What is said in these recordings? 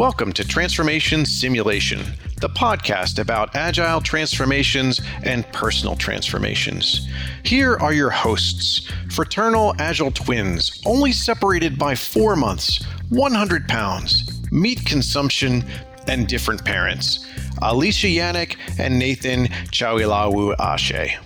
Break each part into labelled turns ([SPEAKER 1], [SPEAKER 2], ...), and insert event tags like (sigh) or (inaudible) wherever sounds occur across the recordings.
[SPEAKER 1] Welcome to Transformation Simulation, the podcast about agile transformations and personal transformations. Here are your hosts, fraternal agile twins, only separated by four months, 100 pounds, meat consumption, and different parents. Alicia Yannick and Nathan Chawilawu Ashe.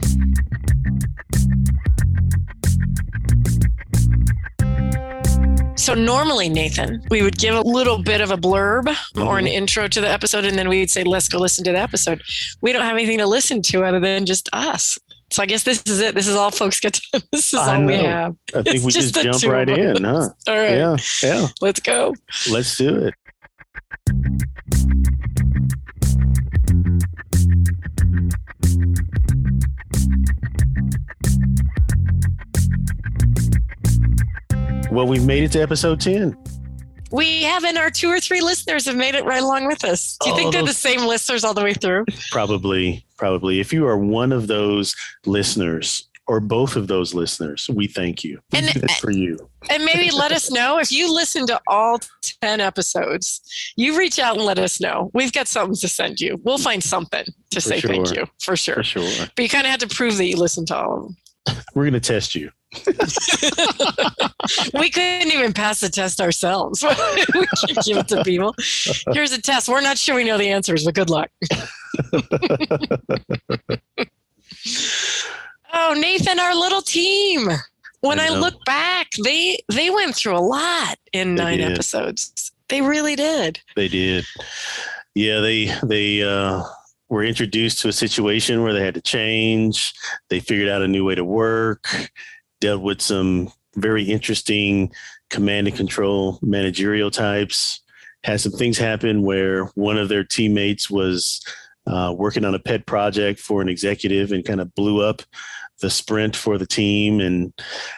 [SPEAKER 2] So normally, Nathan, we would give a little bit of a blurb or an mm-hmm. intro to the episode, and then we'd say, "Let's go listen to the episode." We don't have anything to listen to other than just us. So I guess this is it. This is all folks get. To, (laughs) this is
[SPEAKER 3] I
[SPEAKER 2] all we have.
[SPEAKER 3] I think
[SPEAKER 2] It's
[SPEAKER 3] we
[SPEAKER 2] just
[SPEAKER 3] just, jump right in, huh?
[SPEAKER 2] All right,
[SPEAKER 3] Yeah, yeah.
[SPEAKER 2] let's go.
[SPEAKER 3] Let's do it. Well, we've made it to episode 10.
[SPEAKER 2] We have in our two or three listeners have made it right along with us. Do you
[SPEAKER 3] Oh,
[SPEAKER 2] think they're the same listeners all the way through?
[SPEAKER 3] Probably, probably. If you are one of those listeners or both of those listeners, we thank you. We
[SPEAKER 2] And-
[SPEAKER 3] do uh, for you.
[SPEAKER 2] And maybe let us know if you listen to all 10 episodes. You reach out and let us know. We've got something to send you. We'll find something to say thank you for sure.
[SPEAKER 3] For sure.
[SPEAKER 2] But you kind of have to prove that you listened to all of them.
[SPEAKER 3] We're going to test you. (laughs)
[SPEAKER 2] we couldn't even pass the test ourselves. (laughs) we can give it to people. Here's a test. We're not sure we know the answers, but good luck. (laughs) oh, Nathan, our little team. When
[SPEAKER 3] I
[SPEAKER 2] I, look back, they they went through a lot in
[SPEAKER 3] They
[SPEAKER 2] nine
[SPEAKER 3] did.
[SPEAKER 2] episodes. They really did.
[SPEAKER 3] They did. Yeah, they they uh, were introduced to a situation where they had to change. They figured out a new way to work. Dealt with some very interesting command and control managerial types. Had some things happen where one of their teammates was uh, working on a pet project for an executive and kind of blew up the sprint for the team and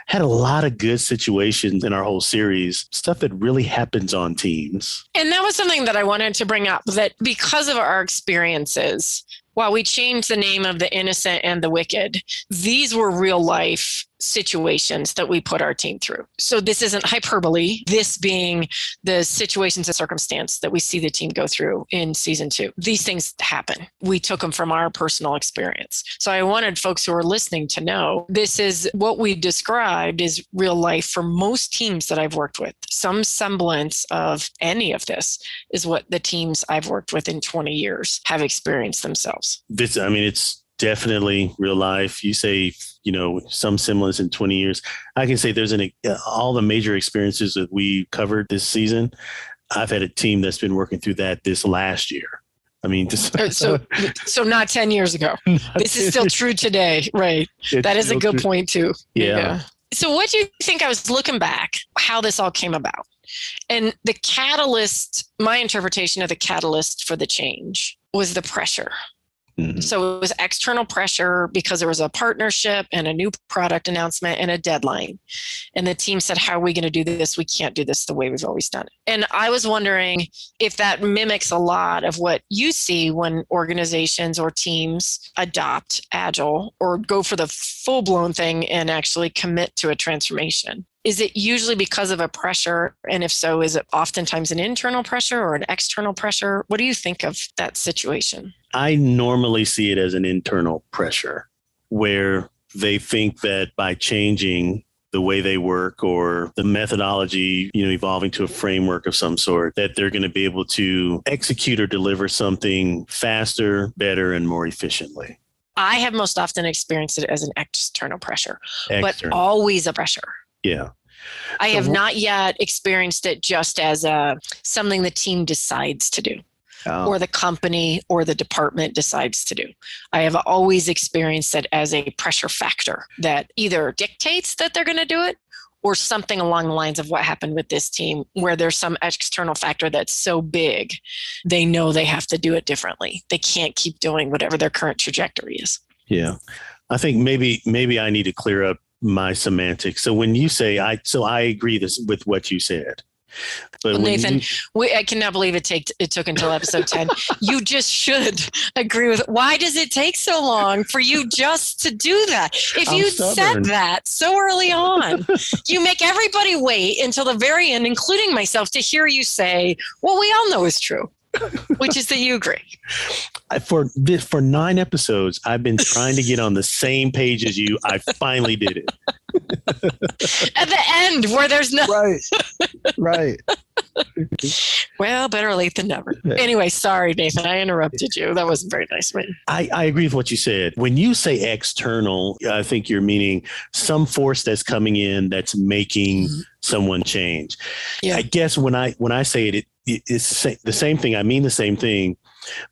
[SPEAKER 3] had a lot of good situations in our whole series stuff that really happens on teams
[SPEAKER 2] And that was something that I wanted to bring up that because of our experiences, while we changed the name of the innocent and the wicked, these were real life situations that we put our team through. So this isn't hyperbole, this being the situations and circumstance that we see the team go through in season two. These things happen. We took them from our personal experience. So I wanted folks who are listening to know this is what we described is real life for most teams that I've worked with. Some semblance of any of this is what the teams I've worked with in 20 years have experienced themselves.
[SPEAKER 3] this i mean it's definitely real life you say you know some semblance in 20 years i can say there's an uh, all the major experiences that we covered this season i've had a team that's been working through that this last year i mean
[SPEAKER 2] Uh, So, (laughs) so not 10 years ago. This is still true today, right? (laughs) That is a good
[SPEAKER 3] true.
[SPEAKER 2] point too.
[SPEAKER 3] Yeah.
[SPEAKER 2] So what do you think I was looking back how this all came about? And the catalyst, my interpretation of the catalyst for the change was the pressure.
[SPEAKER 3] Mhm.
[SPEAKER 2] So it was external pressure because there was a partnership and a new product announcement and a deadline. And the team said, How are we going to do this? We can't do this the way we've always done it. And I was wondering if that mimics a lot of what you see when organizations or teams adopt Agile or go for the full blown thing and actually commit to a transformation. Is it usually because of a pressure? And if so, is it oftentimes an internal pressure or an external pressure? What do you think of that situation?
[SPEAKER 3] I normally see it as an internal pressure where they think that by changing the way they work or the methodology, you know, evolving to a framework of some sort, that they're going to be able to execute or deliver something faster, better, and more efficiently.
[SPEAKER 2] I have most often experienced it as an external pressure, but always a pressure.
[SPEAKER 3] yeah.
[SPEAKER 2] I have not yet experienced it just as a something the team decides to do
[SPEAKER 3] Oh,
[SPEAKER 2] or the company or the department decides to do. I have always experienced it as a pressure factor that either dictates that they're going to do it or something along the lines of what happened with this team where there's some external factor that's so big they know they have to do it differently. They can't keep doing whatever their current trajectory is.
[SPEAKER 3] yeah. I think maybe maybe I need to clear up my semantics. So when you say I so I agree this with what you said. But
[SPEAKER 2] Well, Nathan,
[SPEAKER 3] you-
[SPEAKER 2] we, I cannot believe it take it took until episode 10. you just should agree with why does it take so long for you just to do that? If you said that so early on, you make everybody wait until the very end, including myself, to hear you say, what we all know is true, which is that you agree.
[SPEAKER 3] I- for this for nine episodes, I've been trying to get on the same page as you. I finally did it.
[SPEAKER 2] At the end where there's no
[SPEAKER 3] Right. Right.
[SPEAKER 2] well, better late than never. Anyway, sorry, Nathan. I interrupted you. That wasn't very nice of me.
[SPEAKER 3] I, I agree with what you said. When you say external, I think you're meaning some force that's coming in that's making
[SPEAKER 2] Mhm.
[SPEAKER 3] someone change.
[SPEAKER 2] Yeah.
[SPEAKER 3] I guess when I when I say it, it it's the same thing. I mean the same thing,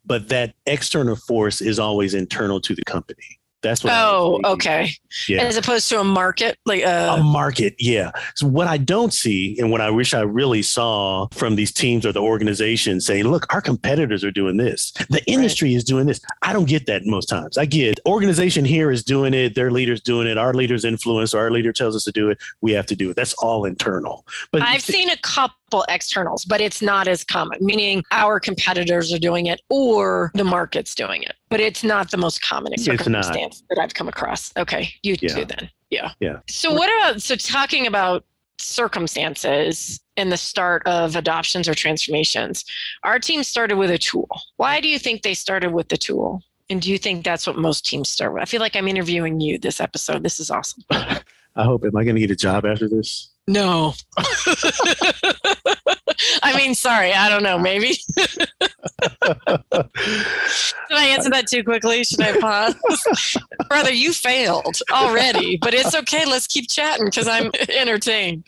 [SPEAKER 3] but that external force is always internal to the company. That's what.
[SPEAKER 2] Oh, okay.
[SPEAKER 3] Yeah.
[SPEAKER 2] As opposed to a market, like uh,
[SPEAKER 3] a market yeah so what i don't see and what i wish i really saw from these teams or the organizations saying look our competitors are doing this the industry is doing this i don't get that most times i get organization here is doing it their leaders doing it our leaders influence our leader tells us to do it we have to do it that's all internal but
[SPEAKER 2] I've seen a couple externals, but it's not as common, meaning our competitors are doing it or the market's doing it. But it's not the most common circumstance that I've come across. Okay, you
[SPEAKER 3] Yeah.
[SPEAKER 2] too then. Yeah.
[SPEAKER 3] Yeah.
[SPEAKER 2] So what about so talking about circumstances in the start of adoptions or transformations? Our team started with a tool. Why do you think they started with the tool? And do you think that's what most teams start with? I feel like I'm interviewing you this episode. This is awesome. (laughs)
[SPEAKER 3] i hope am i going to get a job after this
[SPEAKER 2] No. (laughs) I mean, sorry, I don't know. Maybe. (laughs) Did I answer that too quickly? Should I pause? (laughs) Brother, you failed already, but it's okay. Let's keep chatting because I'm entertained.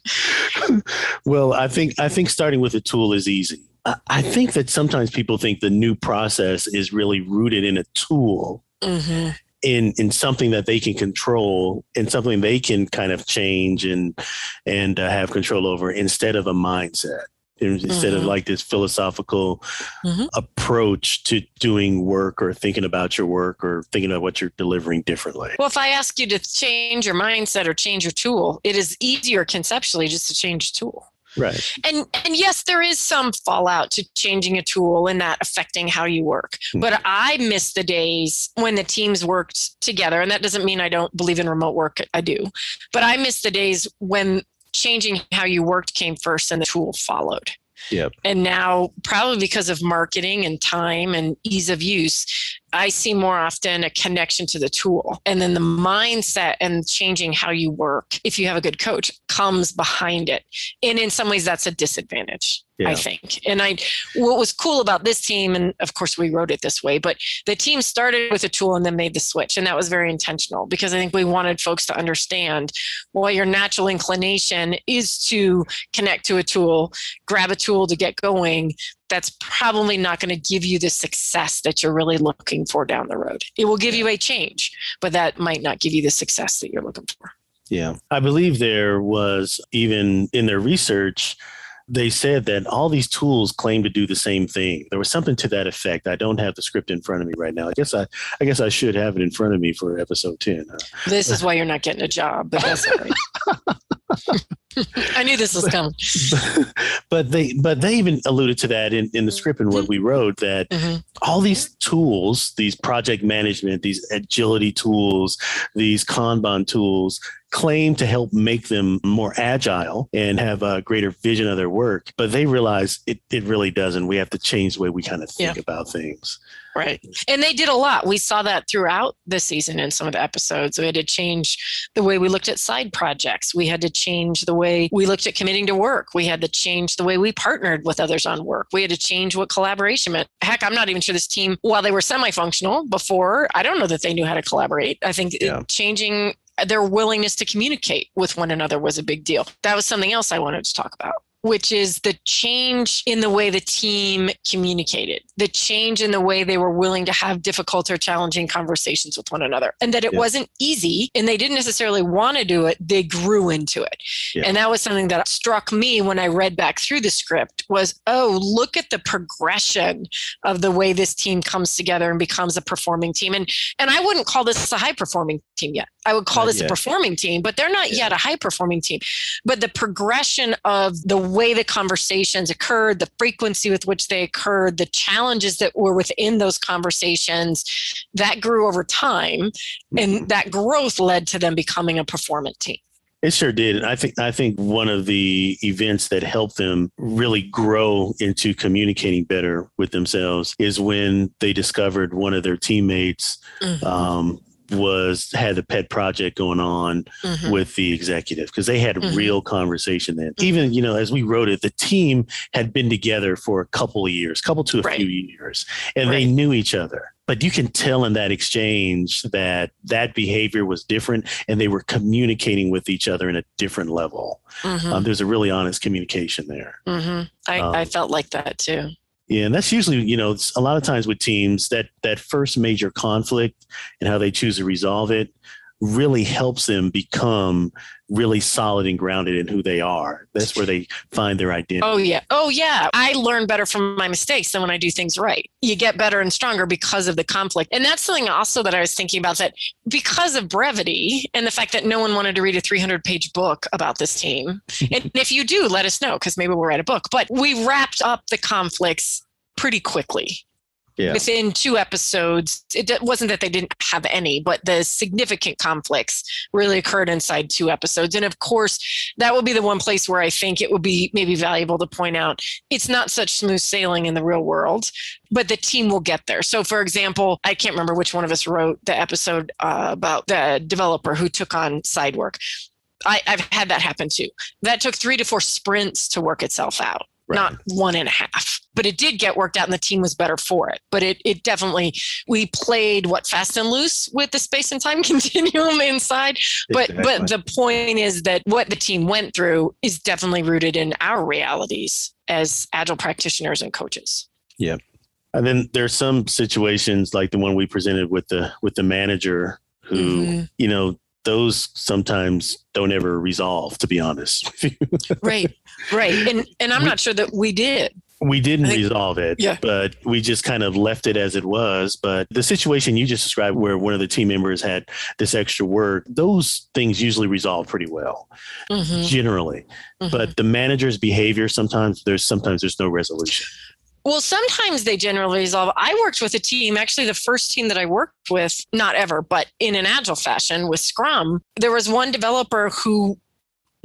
[SPEAKER 3] well i think i think starting with a tool is easy I- I think that sometimes people think the new process is really rooted in a tool
[SPEAKER 2] hmm
[SPEAKER 3] in in something that they can control and something they can kind of change and and uh, have control over instead of a mindset instead of
[SPEAKER 2] Mhm.
[SPEAKER 3] like this philosophical
[SPEAKER 2] Mhm.
[SPEAKER 3] approach to doing work or thinking about your work or thinking about what you're delivering differently
[SPEAKER 2] Well, if I ask you to change your mindset or change your tool, it is easier conceptually just to change the tool.
[SPEAKER 3] Right
[SPEAKER 2] and and yes there is some fallout to changing a tool and that affecting how you work
[SPEAKER 3] Hmm.
[SPEAKER 2] but i miss the days when the teams worked together and that doesn't mean i don't believe in remote work i do but i miss the days when changing how you worked came first and the tool followed
[SPEAKER 3] Yep.
[SPEAKER 2] and now probably because of marketing and time and ease of use i see more often a connection to the tool. And then the mindset and changing how you work if you have a good coach comes behind it. And in some ways that's a disadvantage
[SPEAKER 3] Yeah.
[SPEAKER 2] i think. And i what was cool about this team and of course we wrote it this way but the team started with a tool and then made the switch and that was very intentional because i think we wanted folks to understand well your natural inclination is to connect to a tool grab a tool to get going. That's probably not going to give you the success that you're really looking for down the road. It will give you a change but that might not give you the success that you're looking for.
[SPEAKER 3] Yeah. I believe there was even in their research, they said that all these tools claim to do the same thing. There was something to that effect. I don't have the script in front of me right now. I guess I, I guess I should have it in front of me for episode 10. huh?
[SPEAKER 2] this is why you're not getting a job but that's all right (laughs) i knew this was coming (laughs)
[SPEAKER 3] but they but they even alluded to that in, in the script and what we wrote that
[SPEAKER 2] Mhm.
[SPEAKER 3] all these tools, these project management, these agility tools, these Kanban tools claim to help make them more agile and have a greater vision of their work. But they realize it, it really doesn't. We have to change the way we kind of think about things.
[SPEAKER 2] Right. And they did a lot. We saw that throughout the season in some of the episodes. We had to change the way we looked at side projects. We had to change the way we looked at committing to work. We had to change the way we partnered with others on work. We had to change what collaboration meant. Heck, I'm not even sure this team, while they were semi functional before, I don't know that they knew how to collaborate. I think
[SPEAKER 3] Yeah.
[SPEAKER 2] changing their willingness to communicate with one another was a big deal. That was something else I wanted to talk about which is the change in the way the team communicated, the change in the way they were willing to have difficult or challenging conversations with one another, and that it
[SPEAKER 3] Yeah.
[SPEAKER 2] wasn't easy and they didn't necessarily want to do it, they grew into it.
[SPEAKER 3] Yeah.
[SPEAKER 2] And that was something that struck me when I read back through the script was, oh, look at the progression of the way this team comes together and becomes a performing team. And and I wouldn't call this a high performing team yet. I would call
[SPEAKER 3] Not
[SPEAKER 2] this
[SPEAKER 3] yet.
[SPEAKER 2] a performing team, but they're not
[SPEAKER 3] Yeah.
[SPEAKER 2] yet a high performing team. But the progression of the way the conversations occurred, the frequency with which they occurred, the challenges that were within those conversations, that grew over time.
[SPEAKER 3] Mm-hmm.
[SPEAKER 2] And that growth led to them becoming a performant team.
[SPEAKER 3] It sure did. And I think I think one of the events that helped them really grow into communicating better with themselves is when they discovered one of their teammates
[SPEAKER 2] Mhm.
[SPEAKER 3] um, was had a pet project going on
[SPEAKER 2] Mhm.
[SPEAKER 3] with the executive because they had
[SPEAKER 2] Mhm.
[SPEAKER 3] real conversation then.
[SPEAKER 2] Mhm.
[SPEAKER 3] Even you know, as we wrote it, the team had been together for a couple of years, couple to a
[SPEAKER 2] Right.
[SPEAKER 3] few years, and they knew each other. But you can tell in that exchange that that behavior was different, and they were communicating with each other in a different level.
[SPEAKER 2] Mhm.
[SPEAKER 3] Um, there's a really honest communication there.
[SPEAKER 2] Mhm. I,
[SPEAKER 3] um,
[SPEAKER 2] I felt like that too.
[SPEAKER 3] Yeah, and that's usually, you know, a lot of times with teams that that first major conflict and how they choose to resolve it really helps them become really solid and grounded in who they are. That's where they find their identity.
[SPEAKER 2] Oh yeah. Oh yeah. I learn better from my mistakes than when I do things right. You get better and stronger because of the conflict. And that's something also that I was thinking about that because of brevity and the fact that no one wanted to read a 300 page book about this team. (laughs) and if you do, let us know because maybe we'll write a book. But we wrapped up the conflicts pretty quickly.
[SPEAKER 3] Yeah.
[SPEAKER 2] Within two episodes, it wasn't that they didn't have any, but the significant conflicts really occurred inside two episodes. And of course, that will be the one place where I think it would be maybe valuable to point out it's not such smooth sailing in the real world, but the team will get there. So, for example, I can't remember which one of us wrote the episode uh, about the developer who took on side work. I, I've had that happen too. That took three to four sprints to work itself out
[SPEAKER 3] Right.
[SPEAKER 2] not one and a half. But it did get worked out and the team was better for it. But it it definitely we played what fast and loose with the space and time (laughs) continuum inside. But but the point is that what the team went through is definitely rooted in our realities as agile practitioners and coaches. Yeah.
[SPEAKER 3] And then there's some situations like the one we presented with the with the manager who,
[SPEAKER 2] Mhm.
[SPEAKER 3] you know, those sometimes don't ever resolve, to be honest.
[SPEAKER 2] Right. Right. And and I'm not sure that we did.
[SPEAKER 3] We didn't
[SPEAKER 2] think-
[SPEAKER 3] resolve it,
[SPEAKER 2] Yeah.
[SPEAKER 3] but we just kind of left it as it was. But the situation you just described, where one of the team members had this extra work, those things usually resolve pretty well,
[SPEAKER 2] Mhm.
[SPEAKER 3] generally.
[SPEAKER 2] Mhm.
[SPEAKER 3] But the manager's behavior, sometimes there's sometimes there's no resolution.
[SPEAKER 2] Well, sometimes they generally resolve. I worked with a team, actually, the first team that I worked with, not ever, but in an agile fashion with Scrum. There was one developer who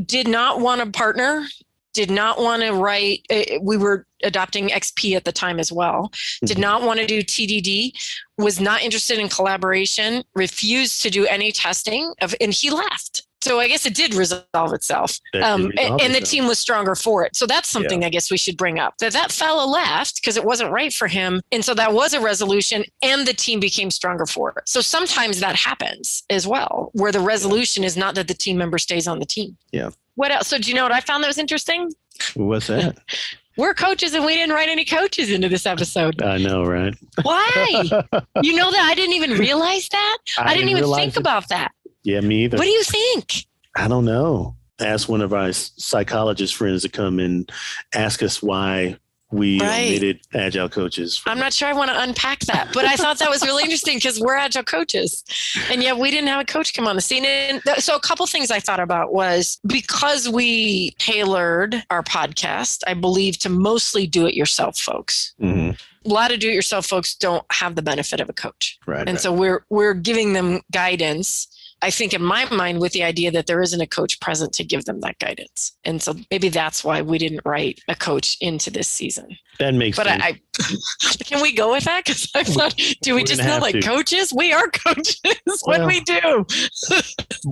[SPEAKER 2] did not want to partner, did not want to write. eh, We were adopting XP at the time as well, did
[SPEAKER 3] Mhm.
[SPEAKER 2] not want to do TDD, was not interested in collaboration, refused to do any testing, of, and he left. So I guess it did resolve itself um,
[SPEAKER 3] resolve
[SPEAKER 2] and, and the
[SPEAKER 3] itself.
[SPEAKER 2] team was stronger for it. So that's something I guess we should bring up. That that fellow left because it wasn't right for him, and so that was a resolution, and the team became stronger for it. So sometimes that happens as well, where the resolution is not that the team member stays on the team.
[SPEAKER 3] Yeah.
[SPEAKER 2] What else? So do you know what I found that was interesting?
[SPEAKER 3] What's that? (laughs)
[SPEAKER 2] We're coaches, and we didn't write any coaches into this episode.
[SPEAKER 3] I know, right?
[SPEAKER 2] Why? (laughs) you know that I didn't even realize that. I, didn't, even think
[SPEAKER 3] it.
[SPEAKER 2] about that.
[SPEAKER 3] Yeah, me either.
[SPEAKER 2] What do you think?
[SPEAKER 3] I don't know. Ask one of our psychologist friends to come and ask us why we
[SPEAKER 2] Right.
[SPEAKER 3] omitted agile coaches.
[SPEAKER 2] I'm not sure I want to unpack that, but I thought that was really interesting because we're agile coaches, and yet we didn't have a coach come on the scene. And so, a couple things I thought about was because we tailored our podcast, I believe, to mostly do-it-yourself folks.
[SPEAKER 3] Mhm.
[SPEAKER 2] A lot of do-it-yourself folks don't have the benefit of a coach,
[SPEAKER 3] Right.
[SPEAKER 2] and so we're we're giving them guidance. I think in my mind, with the idea that there isn't a coach present to give them that guidance, and so maybe that's why we didn't write a coach into this season.
[SPEAKER 3] that makes
[SPEAKER 2] But
[SPEAKER 3] sense.
[SPEAKER 2] I, I (laughs) can we go with that? Because I thought, do we
[SPEAKER 3] We're
[SPEAKER 2] just know like
[SPEAKER 3] to.
[SPEAKER 2] coaches? We are coaches. (laughs) what
[SPEAKER 3] Well-
[SPEAKER 2] we do?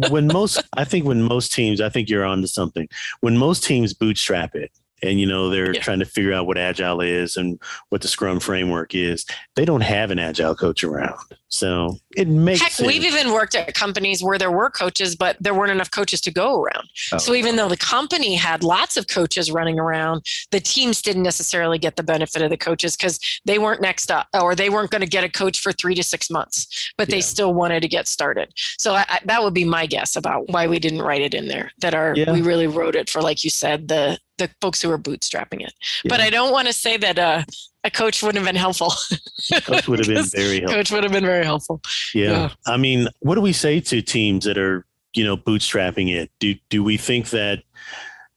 [SPEAKER 3] when most, I think when most teams, I think you're onto something. When most teams bootstrap it, and you know they're
[SPEAKER 2] Yeah.
[SPEAKER 3] trying to figure out what agile is and what the Scrum framework is, they don't have an agile coach around. So it makes
[SPEAKER 2] Heck,
[SPEAKER 3] sense.
[SPEAKER 2] we've even worked at companies where there were coaches, but there weren't enough coaches to go around.
[SPEAKER 3] Oh.
[SPEAKER 2] So even though the company had lots of coaches running around, the teams didn't necessarily get the benefit of the coaches because they weren't next up or they weren't going to get a coach for three to six months, but they
[SPEAKER 3] Yeah.
[SPEAKER 2] still wanted to get started. So I, I, that would be my guess about why we didn't write it in there. That our
[SPEAKER 3] Yeah.
[SPEAKER 2] we really wrote it for, like you said, the the folks who are bootstrapping it.
[SPEAKER 3] Yeah.
[SPEAKER 2] But I don't want to say that uh, a coach wouldn't have been helpful.
[SPEAKER 3] Coach would have been (laughs) very helpful.
[SPEAKER 2] coach would have been very helpful.
[SPEAKER 3] Yeah.
[SPEAKER 2] Yeah.
[SPEAKER 3] I mean, what do we say to teams that are, you know, bootstrapping it? Do do we think that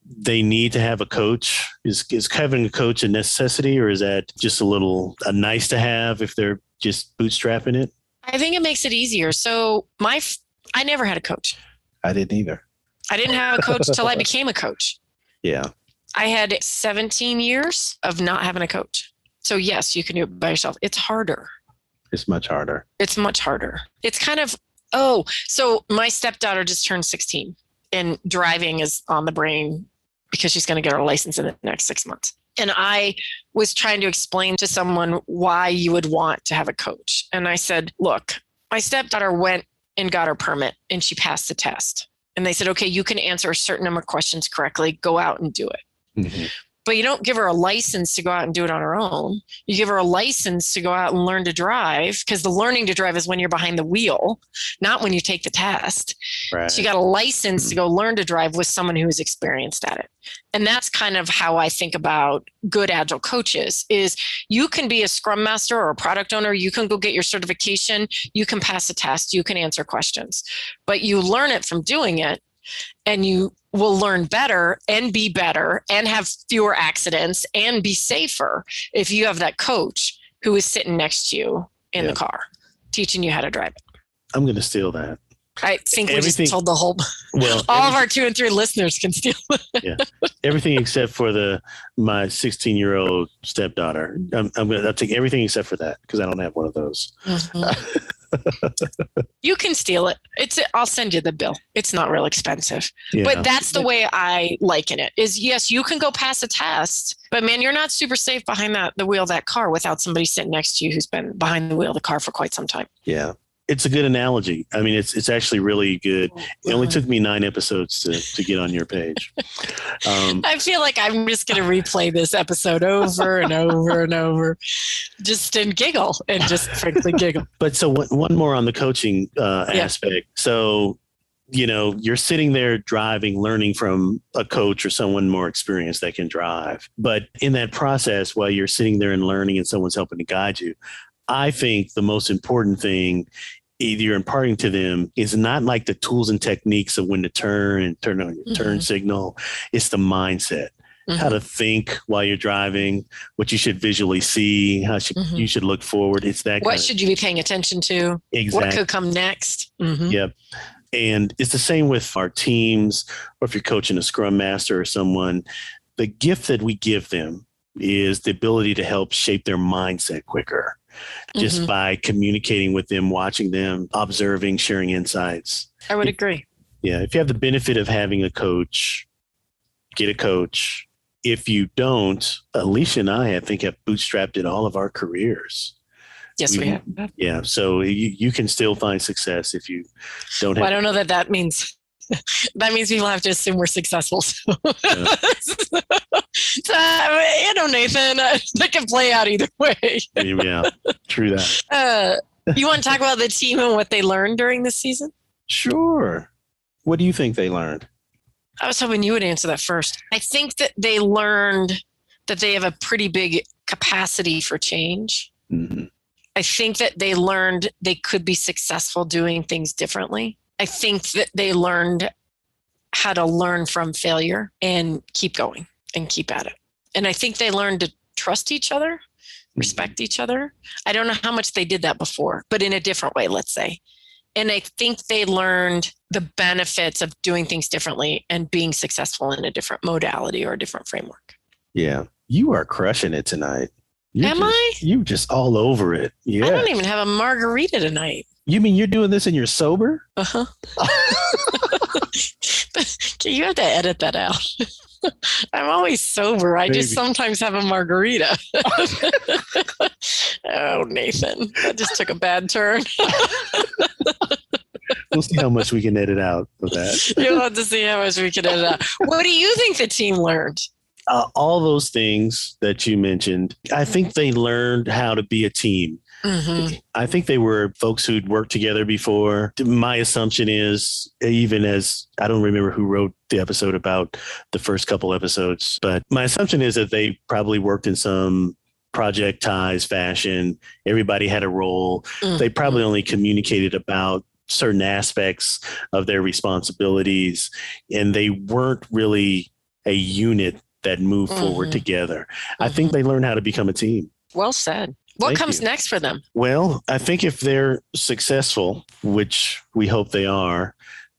[SPEAKER 3] they need to have a coach? Is is having a coach a necessity or is that just a little a nice to have if they're just bootstrapping it?
[SPEAKER 2] I think it makes it easier. So my, f- I never had a coach.
[SPEAKER 3] I didn't either.
[SPEAKER 2] I didn't have a coach till I became a coach. (laughs)
[SPEAKER 3] Yeah.
[SPEAKER 2] I had 17 years of not having a coach. So yes, you can do it by yourself. It's harder.
[SPEAKER 3] It's much harder.
[SPEAKER 2] It's much harder. It's kind of oh, so my stepdaughter just turned 16 and driving is on the brain because she's going to get her license in the next 6 months. And I was trying to explain to someone why you would want to have a coach. And I said, "Look, my stepdaughter went and got her permit and she passed the test." And they said, "Okay, you can answer a certain number of questions correctly. Go out and do it."
[SPEAKER 3] Mhm.
[SPEAKER 2] but you don't give her a license to go out and do it on her own. You give her a license to go out and learn to drive because the learning to drive is when you're behind the wheel, not when you take the test.
[SPEAKER 3] Right.
[SPEAKER 2] So you got a license to go learn to drive with someone who is experienced at it. And that's kind of how I think about good agile coaches is you can be a scrum master or a product owner, you can go get your certification, you can pass a test, you can answer questions. But you learn it from doing it and you will learn better and be better and have fewer accidents and be safer if you have that coach who is sitting next to you in
[SPEAKER 3] Yeah.
[SPEAKER 2] the car teaching you how to drive it.
[SPEAKER 3] I'm going to steal that.
[SPEAKER 2] I think we
[SPEAKER 3] Everything-
[SPEAKER 2] just told the whole
[SPEAKER 3] Well, (laughs)
[SPEAKER 2] all of our two and three listeners can steal.
[SPEAKER 3] Yeah, everything except for the my 16 year old stepdaughter. I'm, I'm gonna I'll take everything except for that because I don't have one of those. Mm-hmm. (laughs) (laughs)
[SPEAKER 2] you can steal it. It's I'll send you the bill. It's not real expensive.
[SPEAKER 3] Yeah.
[SPEAKER 2] But that's the way I liken it. Is yes, you can go pass a test, but man, you're not super safe behind that the wheel of that car without somebody sitting next to you who's been behind the wheel of the car for quite some time.
[SPEAKER 3] yeah. It's a good analogy. I mean, it's it's actually really good. It only took me nine episodes to, to get on your page. (laughs) Um,
[SPEAKER 2] I feel like I'm just going to replay this episode over and over and over, just and giggle and just frankly giggle.
[SPEAKER 3] but so one, one more on the coaching uh,
[SPEAKER 2] Yeah.
[SPEAKER 3] aspect. So, you know, you're sitting there driving, learning from a coach or someone more experienced that can drive. But in that process, while you're sitting there and learning and someone's helping to guide you, I think the most important thing either you're imparting to them is not like the tools and techniques of when to turn and turn on your turn
[SPEAKER 2] Mhm.
[SPEAKER 3] signal. It's the mindset. How to think while you're driving, what you should visually see, how should,
[SPEAKER 2] Mhm.
[SPEAKER 3] you should look forward. It's that
[SPEAKER 2] What should you be paying attention to?
[SPEAKER 3] exactly.
[SPEAKER 2] What could come next? Mhm.
[SPEAKER 3] Yep. And it's the same with our teams, or if you're coaching a scrum master or someone, the gift that we give them is the ability to help shape their mindset quicker just
[SPEAKER 2] Mhm.
[SPEAKER 3] by communicating with them, watching them, observing, sharing insights.
[SPEAKER 2] I would agree.
[SPEAKER 3] Yeah. If you have the benefit of having a coach, get a coach. If you don't, Alicia and I, I think, have bootstrapped it all of our careers.
[SPEAKER 2] Yes, we
[SPEAKER 3] We-
[SPEAKER 2] have.
[SPEAKER 3] Yeah. So you, you can still find success if you don't
[SPEAKER 2] Well, I don't know that that means (laughs) that means people have to assume we're successful. So, (laughs) So, you know, Nathan, uh, (laughs) that can play out either way.
[SPEAKER 3] yeah, (laughs) true that.
[SPEAKER 2] Uh, you want to talk about the team and what they learned during this season?
[SPEAKER 3] Sure. What do you think they learned?
[SPEAKER 2] I was hoping you would answer that first. I think that they learned that they have a pretty big capacity for change.
[SPEAKER 3] Mhm.
[SPEAKER 2] I think that they learned they could be successful doing things differently. I think that they learned how to learn from failure and keep going and keep at it. And I think they learned to trust each other, respect each other. I don't know how much they did that before, but in a different way, let's say. And I think they learned the benefits of doing things differently and being successful in a different modality or a different framework.
[SPEAKER 3] Yeah, you are crushing it tonight. You're
[SPEAKER 2] Am
[SPEAKER 3] just,
[SPEAKER 2] I?
[SPEAKER 3] You just all over it. Yeah.
[SPEAKER 2] I don't even have a margarita tonight.
[SPEAKER 3] You mean you're doing this and you're sober?
[SPEAKER 2] Uh huh. (laughs) (laughs) you have to edit that out. (laughs) (laughs) I'm always sober. I just sometimes have a margarita. (laughs) oh, Nathan, that just took a bad turn. (laughs)
[SPEAKER 3] We'll see how much we can edit out of that.
[SPEAKER 2] You'll have to see how much we can edit out. What do you think the team learned?
[SPEAKER 3] Uh, all those things that you mentioned, I think they learned how to be a team.
[SPEAKER 2] Mhm.
[SPEAKER 3] I think they were folks who'd worked together before. My assumption is, even as I don't remember who wrote the episode about the first couple episodes, but my assumption is that they probably worked in some projectized fashion. Everybody had a role.
[SPEAKER 2] Mhm.
[SPEAKER 3] They probably only communicated about certain aspects of their responsibilities, and they weren't really a unit that moved forward
[SPEAKER 2] Mhm.
[SPEAKER 3] together. I think they learned how to become a team.
[SPEAKER 2] Well said. What
[SPEAKER 3] Thank
[SPEAKER 2] comes
[SPEAKER 3] you.
[SPEAKER 2] next for them?
[SPEAKER 3] Well, I think if they're successful, which we hope they are,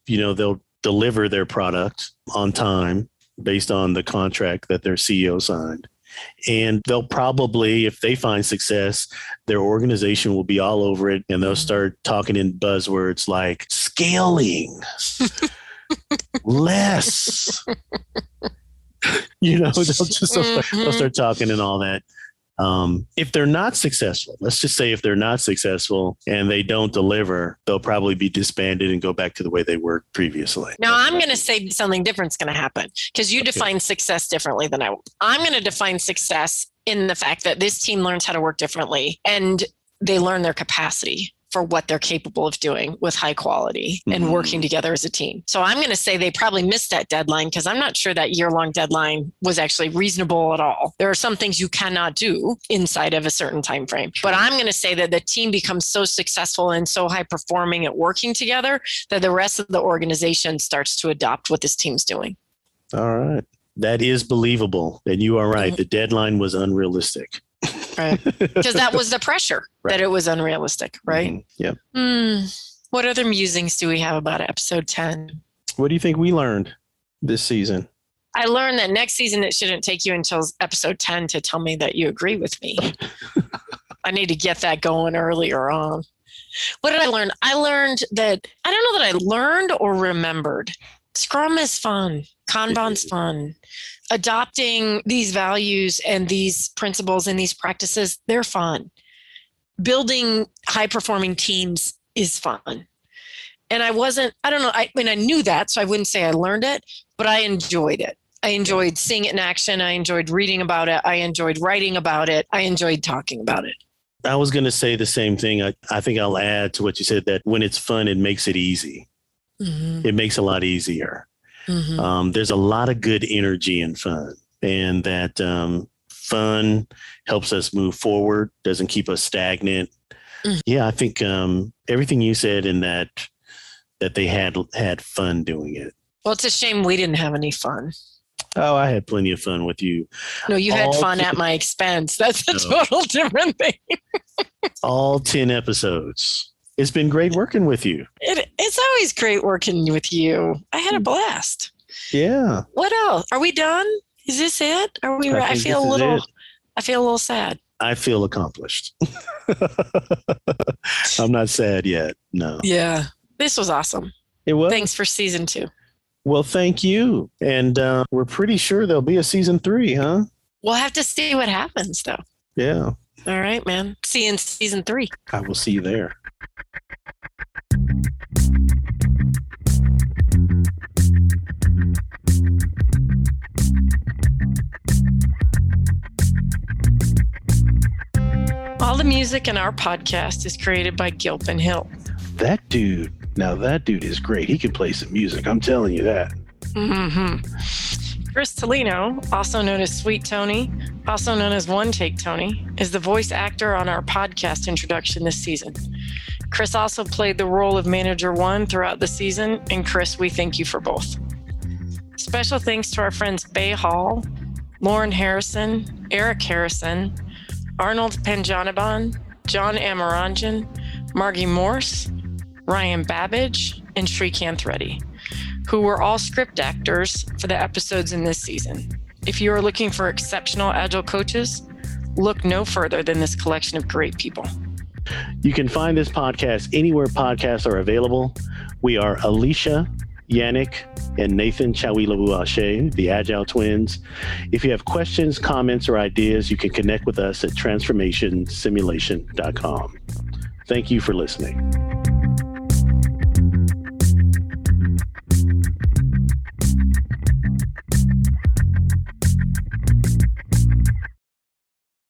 [SPEAKER 3] you know, they'll deliver their product on time based on the contract that their CEO signed. And they'll probably, if they find success, their organization will be all over it and they'll start talking in buzzwords like scaling, less. (laughs) you know, they'll just they'll start, they'll
[SPEAKER 2] Mhm.
[SPEAKER 3] start talking and all that. Um, if they're not successful, let's just say if they're not successful and they don't deliver, they'll probably be disbanded and go back to the way they were previously.
[SPEAKER 2] Now I'm going to say something different's going to happen because you
[SPEAKER 3] Okay.
[SPEAKER 2] define success differently than I. will. I'm going to define success in the fact that this team learns how to work differently and they learn their capacity for what they're capable of doing with high quality and
[SPEAKER 3] Mhm.
[SPEAKER 2] working together as a team. So I'm going to say they probably missed that deadline because I'm not sure that year long deadline was actually reasonable at all. There are some things you cannot do inside of a certain time frame. But I'm going to say that the team becomes so successful and so high performing at working together that the rest of the organization starts to adopt what this team's doing.
[SPEAKER 3] All right. That is believable. And you are right.
[SPEAKER 2] Mhm.
[SPEAKER 3] The deadline was unrealistic.
[SPEAKER 2] Right. (laughs) Because that was the pressure
[SPEAKER 3] Right.
[SPEAKER 2] that it was unrealistic, right?
[SPEAKER 3] Mhm. Yep.
[SPEAKER 2] Hmm. What other musings do we have about episode 10?
[SPEAKER 3] What do you think we learned this season?
[SPEAKER 2] I learned that next season it shouldn't take you until episode 10 to tell me that you agree with me. (laughs) I need to get that going earlier on. What did I learn? I learned that I don't know that I learned or remembered. Scrum is fun. Kanban's fun. Adopting these values and these principles and these practices, they're fun. Building high performing teams is fun. And I wasn't, I don't know, I mean, I knew that, so I wouldn't say I learned it, but I enjoyed it. I enjoyed seeing it in action. I enjoyed reading about it. I enjoyed writing about it. I enjoyed talking about it.
[SPEAKER 3] I was going to say the same thing. I, I think I'll add to what you said that when it's fun, it makes it easy.
[SPEAKER 2] Mhm,
[SPEAKER 3] It makes a lot easier.
[SPEAKER 2] Mhm.
[SPEAKER 3] Um, there's a lot of good energy in fun, and that um, fun helps us move forward, doesn't keep us stagnant.
[SPEAKER 2] Mhm.
[SPEAKER 3] Yeah, I think um, everything you said in that that they had had fun doing it.
[SPEAKER 2] Well, it's a shame we didn't have any fun.
[SPEAKER 3] Oh, I had plenty of fun with you.
[SPEAKER 2] No, you had
[SPEAKER 3] All
[SPEAKER 2] fun
[SPEAKER 3] to-
[SPEAKER 2] at my expense. That's a
[SPEAKER 3] No.
[SPEAKER 2] total (laughs) different thing.
[SPEAKER 3] All 10 episodes. It's been great working with you.
[SPEAKER 2] It, it's always great working with you. I had a blast.
[SPEAKER 3] Yeah.
[SPEAKER 2] What else? Are we done? Is this it? Are we?
[SPEAKER 3] I
[SPEAKER 2] I, feel a little. I feel a little sad.
[SPEAKER 3] I feel accomplished. (laughs) I'm not sad yet. No.
[SPEAKER 2] Yeah, this was awesome.
[SPEAKER 3] It was.
[SPEAKER 2] Thanks for season two.
[SPEAKER 3] Well, thank you. And uh, we're pretty sure there'll be a season three, huh?
[SPEAKER 2] We'll have to see what happens, though.
[SPEAKER 3] Yeah.
[SPEAKER 2] All right, man. See you in season three.
[SPEAKER 3] I will see you there.
[SPEAKER 2] All the music in our podcast is created by Gilpin Hill.
[SPEAKER 3] That dude. Now, that dude is great. He can play some music. I'm telling you that.
[SPEAKER 2] Mm-hmm. Chris Tolino, also known as Sweet Tony, also known as One Take Tony, is the voice actor on our podcast introduction this season. Chris also played the role of Manager One throughout the season, and Chris, we thank you for both. Special thanks to our friends Bay Hall, Lauren Harrison, Eric Harrison, Arnold Panjanaban, John Amaranjan, Margie Morse, Ryan Babbage, and Srikanth Reddy who were all script actors for the episodes in this season. If you are looking for exceptional agile coaches, look no further than this collection of great people.
[SPEAKER 3] You can find this podcast anywhere podcasts are available. We are Alicia, Yannick, and Nathan Chawilabuashe, the Agile Twins. If you have questions, comments, or ideas, you can connect with us at transformationsimulation.com. Thank you for listening.